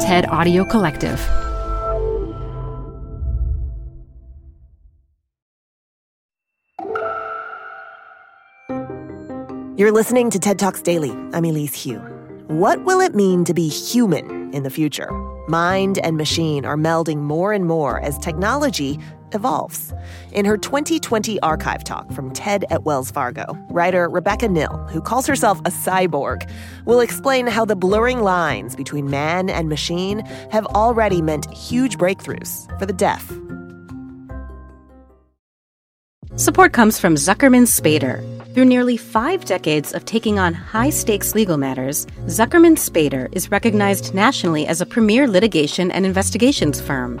TED Audio Collective. You're listening to TED Talks Daily. I'm Elise Hu. What will it mean to be human in the future? Mind and machine are melding more and more as technology evolves. In her 2020 archive talk from TED at Wells Fargo, writer Rebecca Knill, who calls herself a cyborg, will explain how the blurring lines between man and machine have already meant huge breakthroughs for the deaf. Support comes from Zuckerman Spader. Through nearly five decades of taking on high stakes legal matters, Zuckerman Spader is recognized nationally as a premier litigation and investigations firm.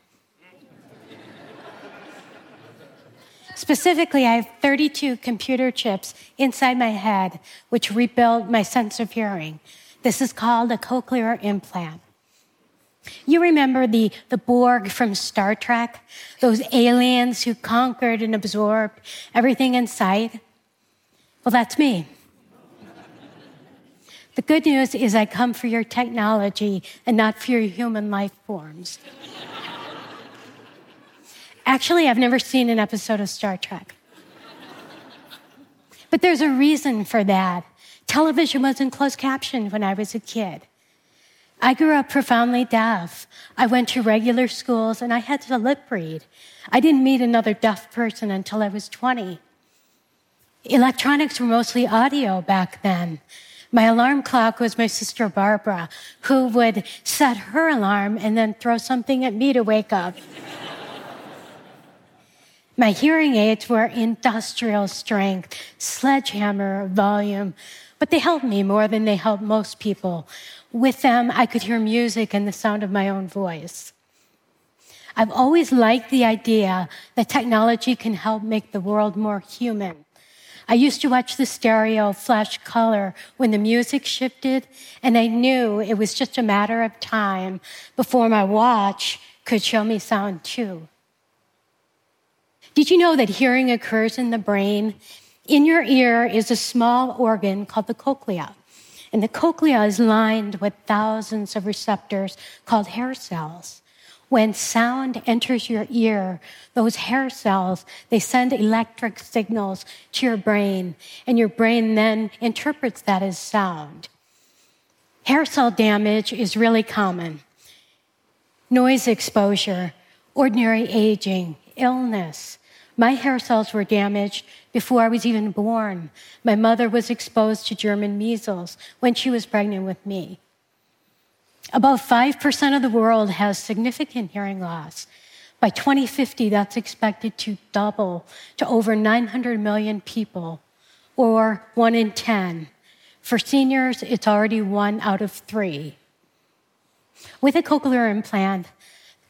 Specifically, I have 32 computer chips inside my head, which rebuild my sense of hearing. This is called a cochlear implant. You remember the, the Borg from Star Trek? Those aliens who conquered and absorbed everything in sight? Well, that's me. The good news is I come for your technology and not for your human life forms. Actually, I've never seen an episode of Star Trek. But there's a reason for that. Television wasn't closed captioned when I was a kid. I grew up profoundly deaf. I went to regular schools and I had to lip read. I didn't meet another deaf person until I was 20. Electronics were mostly audio back then. My alarm clock was my sister Barbara, who would set her alarm and then throw something at me to wake up. My hearing aids were industrial strength, sledgehammer volume, but they helped me more than they help most people. With them, I could hear music and the sound of my own voice. I've always liked the idea that technology can help make the world more human. I used to watch the stereo flash color when the music shifted, and I knew it was just a matter of time before my watch could show me sound too. Did you know that hearing occurs in the brain? In your ear is a small organ called the cochlea. And the cochlea is lined with thousands of receptors called hair cells. When sound enters your ear, those hair cells, they send electric signals to your brain, and your brain then interprets that as sound. Hair cell damage is really common. Noise exposure, ordinary aging, illness, my hair cells were damaged before I was even born. My mother was exposed to German measles when she was pregnant with me. About 5% of the world has significant hearing loss. By 2050, that's expected to double to over 900 million people, or one in 10. For seniors, it's already one out of three. With a cochlear implant,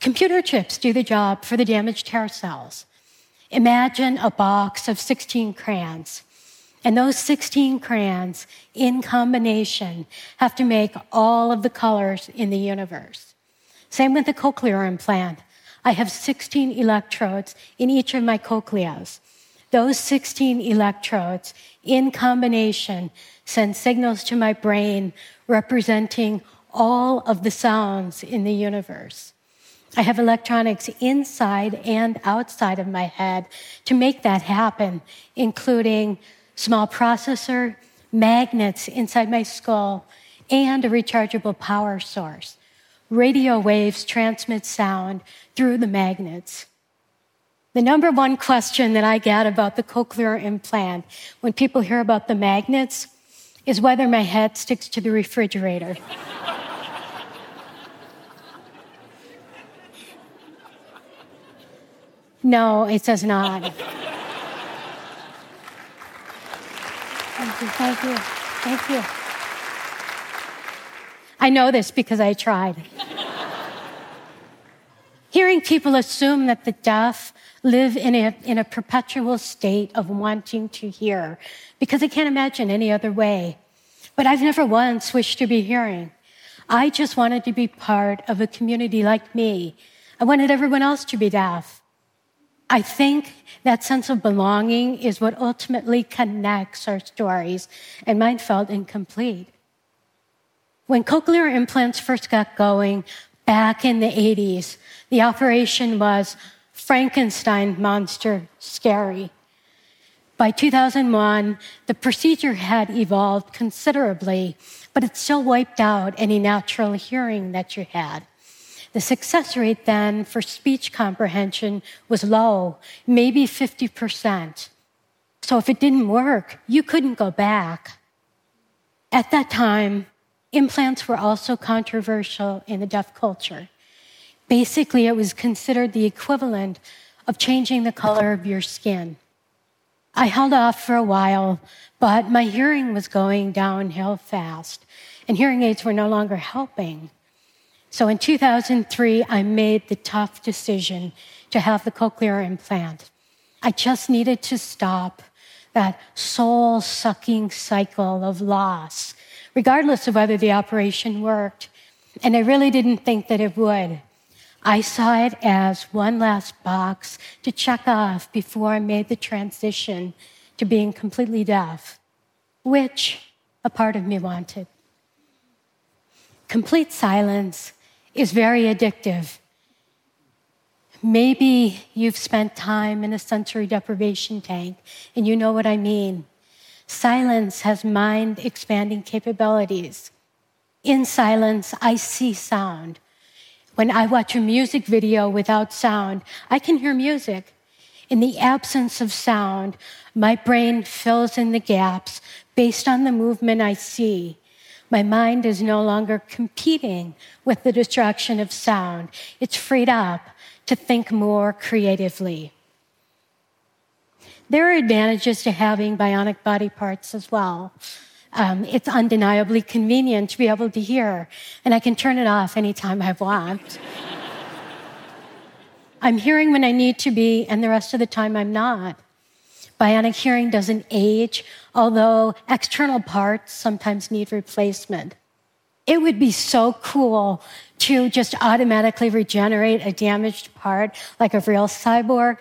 computer chips do the job for the damaged hair cells. Imagine a box of 16 crayons. And those 16 crayons in combination have to make all of the colors in the universe. Same with the cochlear implant. I have 16 electrodes in each of my cochleas. Those 16 electrodes in combination send signals to my brain representing all of the sounds in the universe. I have electronics inside and outside of my head to make that happen, including small processor, magnets inside my skull, and a rechargeable power source. Radio waves transmit sound through the magnets. The number one question that I get about the cochlear implant when people hear about the magnets is whether my head sticks to the refrigerator. no, it does not. Thank you, thank you, thank you. I know this because I tried. Hearing people assume that the deaf live in a, in a perpetual state of wanting to hear because they can't imagine any other way. But I've never once wished to be hearing. I just wanted to be part of a community like me. I wanted everyone else to be deaf. I think that sense of belonging is what ultimately connects our stories, and mine felt incomplete. When cochlear implants first got going back in the 80s, the operation was Frankenstein monster scary. By 2001, the procedure had evolved considerably, but it still wiped out any natural hearing that you had. The success rate then for speech comprehension was low, maybe 50%. So if it didn't work, you couldn't go back. At that time, implants were also controversial in the deaf culture. Basically, it was considered the equivalent of changing the color of your skin. I held off for a while, but my hearing was going downhill fast, and hearing aids were no longer helping. So in 2003, I made the tough decision to have the cochlear implant. I just needed to stop that soul sucking cycle of loss, regardless of whether the operation worked. And I really didn't think that it would. I saw it as one last box to check off before I made the transition to being completely deaf, which a part of me wanted. Complete silence is very addictive. Maybe you've spent time in a sensory deprivation tank and you know what I mean. Silence has mind expanding capabilities. In silence, I see sound. When I watch a music video without sound, I can hear music. In the absence of sound, my brain fills in the gaps based on the movement I see. My mind is no longer competing with the distraction of sound. It's freed up to think more creatively. There are advantages to having bionic body parts as well. Um, it's undeniably convenient to be able to hear, and I can turn it off anytime I want. I'm hearing when I need to be, and the rest of the time I'm not. Bionic hearing doesn't age, although external parts sometimes need replacement. It would be so cool to just automatically regenerate a damaged part like a real cyborg,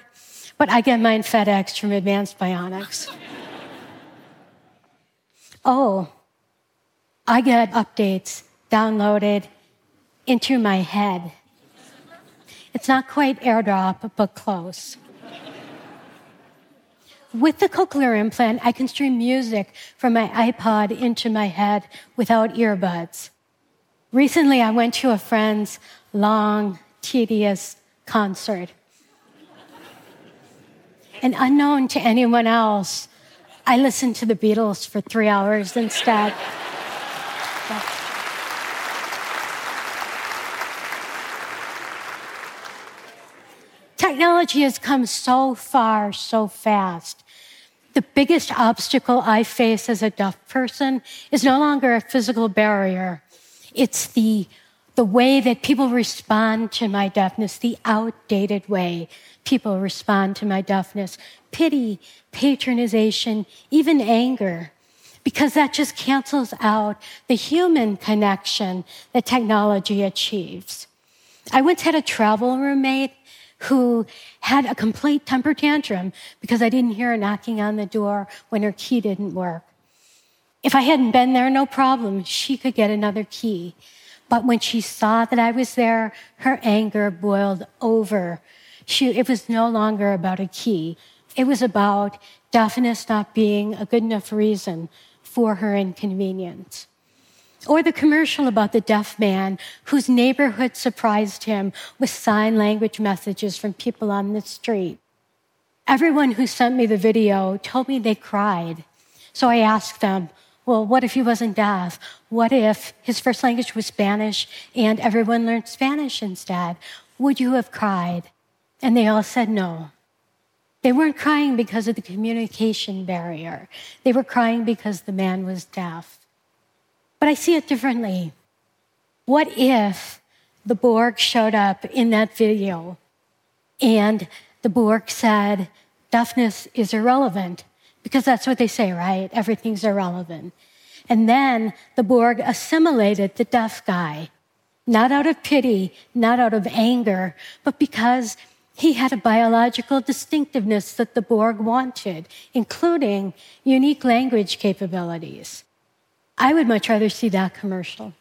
but I get mine FedEx from Advanced Bionics. Oh, I get updates downloaded into my head. It's not quite airdrop, but close. With the cochlear implant, I can stream music from my iPod into my head without earbuds. Recently, I went to a friend's long, tedious concert. And unknown to anyone else, I listened to the Beatles for three hours instead. Technology has come so far, so fast. The biggest obstacle I face as a deaf person is no longer a physical barrier. It's the, the way that people respond to my deafness, the outdated way people respond to my deafness pity, patronization, even anger, because that just cancels out the human connection that technology achieves. I once had a travel roommate who had a complete temper tantrum because I didn't hear her knocking on the door when her key didn't work. If I hadn't been there, no problem. She could get another key. But when she saw that I was there, her anger boiled over. She, it was no longer about a key. It was about deafness not being a good enough reason for her inconvenience. Or the commercial about the deaf man whose neighborhood surprised him with sign language messages from people on the street. Everyone who sent me the video told me they cried. So I asked them, well, what if he wasn't deaf? What if his first language was Spanish and everyone learned Spanish instead? Would you have cried? And they all said no. They weren't crying because of the communication barrier. They were crying because the man was deaf. But I see it differently. What if the Borg showed up in that video and the Borg said, deafness is irrelevant? Because that's what they say, right? Everything's irrelevant. And then the Borg assimilated the deaf guy, not out of pity, not out of anger, but because he had a biological distinctiveness that the Borg wanted, including unique language capabilities. I would much rather see that commercial.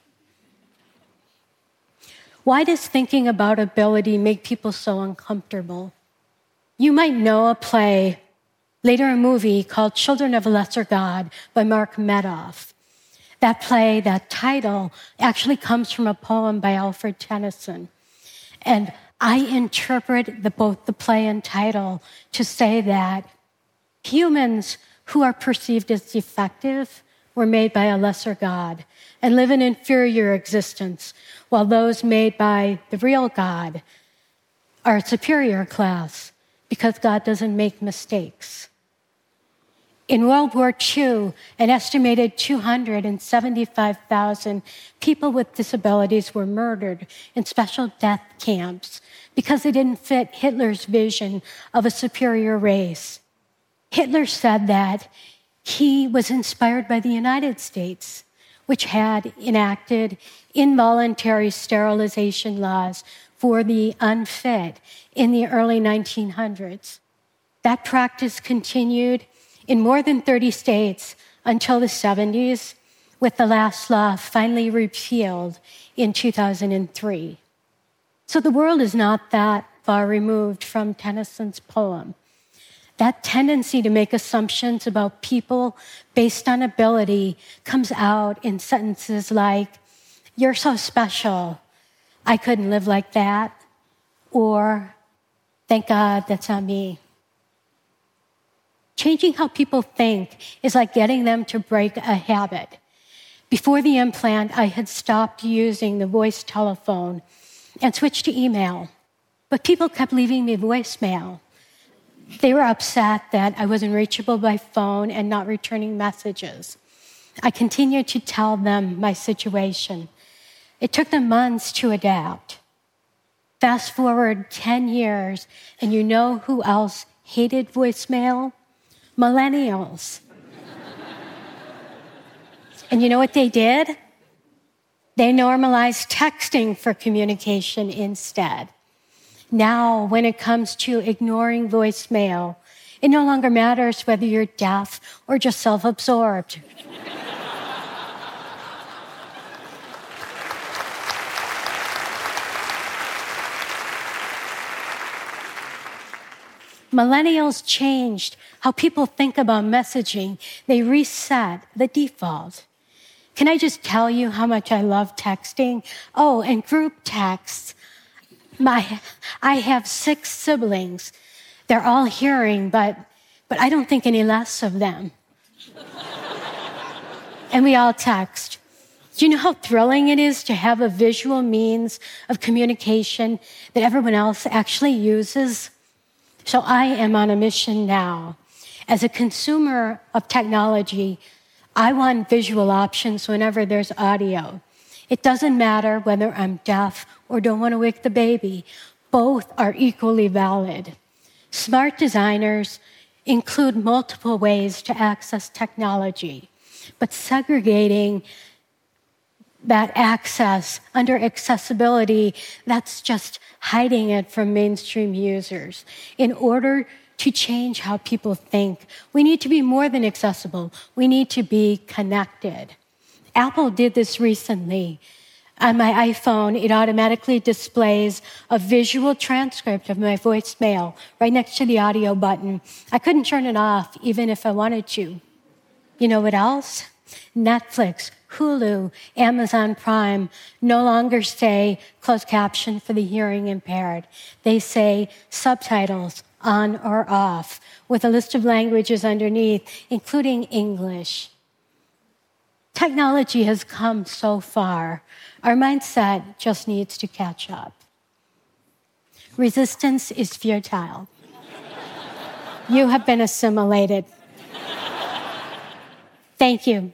Why does thinking about ability make people so uncomfortable? You might know a play, later a movie called Children of a Lesser God by Mark Medoff. That play, that title, actually comes from a poem by Alfred Tennyson. And I interpret the, both the play and title to say that humans who are perceived as defective were made by a lesser God and live an inferior existence, while those made by the real God are a superior class because God doesn't make mistakes. In World War II, an estimated 275,000 people with disabilities were murdered in special death camps because they didn't fit Hitler's vision of a superior race. Hitler said that he was inspired by the United States, which had enacted involuntary sterilization laws for the unfit in the early 1900s. That practice continued in more than 30 states until the 70s, with the last law finally repealed in 2003. So the world is not that far removed from Tennyson's poem. That tendency to make assumptions about people based on ability comes out in sentences like, You're so special. I couldn't live like that. Or, Thank God that's not me. Changing how people think is like getting them to break a habit. Before the implant, I had stopped using the voice telephone and switched to email, but people kept leaving me voicemail. They were upset that I wasn't reachable by phone and not returning messages. I continued to tell them my situation. It took them months to adapt. Fast forward 10 years, and you know who else hated voicemail? millennials. and you know what they did? They normalized texting for communication instead. Now, when it comes to ignoring voicemail, it no longer matters whether you're deaf or just self absorbed. Millennials changed how people think about messaging. They reset the default. Can I just tell you how much I love texting? Oh, and group texts. My, I have six siblings. They're all hearing, but, but I don't think any less of them. and we all text. Do you know how thrilling it is to have a visual means of communication that everyone else actually uses? So I am on a mission now. As a consumer of technology, I want visual options whenever there's audio. It doesn't matter whether I'm deaf or don't want to wake the baby. Both are equally valid. Smart designers include multiple ways to access technology, but segregating that access under accessibility, that's just hiding it from mainstream users. In order to change how people think, we need to be more than accessible. We need to be connected. Apple did this recently. On my iPhone, it automatically displays a visual transcript of my voicemail right next to the audio button. I couldn't turn it off even if I wanted to. You know what else? Netflix, Hulu, Amazon Prime no longer say closed caption for the hearing impaired. They say subtitles on or off, with a list of languages underneath, including English. Technology has come so far. Our mindset just needs to catch up. Resistance is futile. you have been assimilated. Thank you.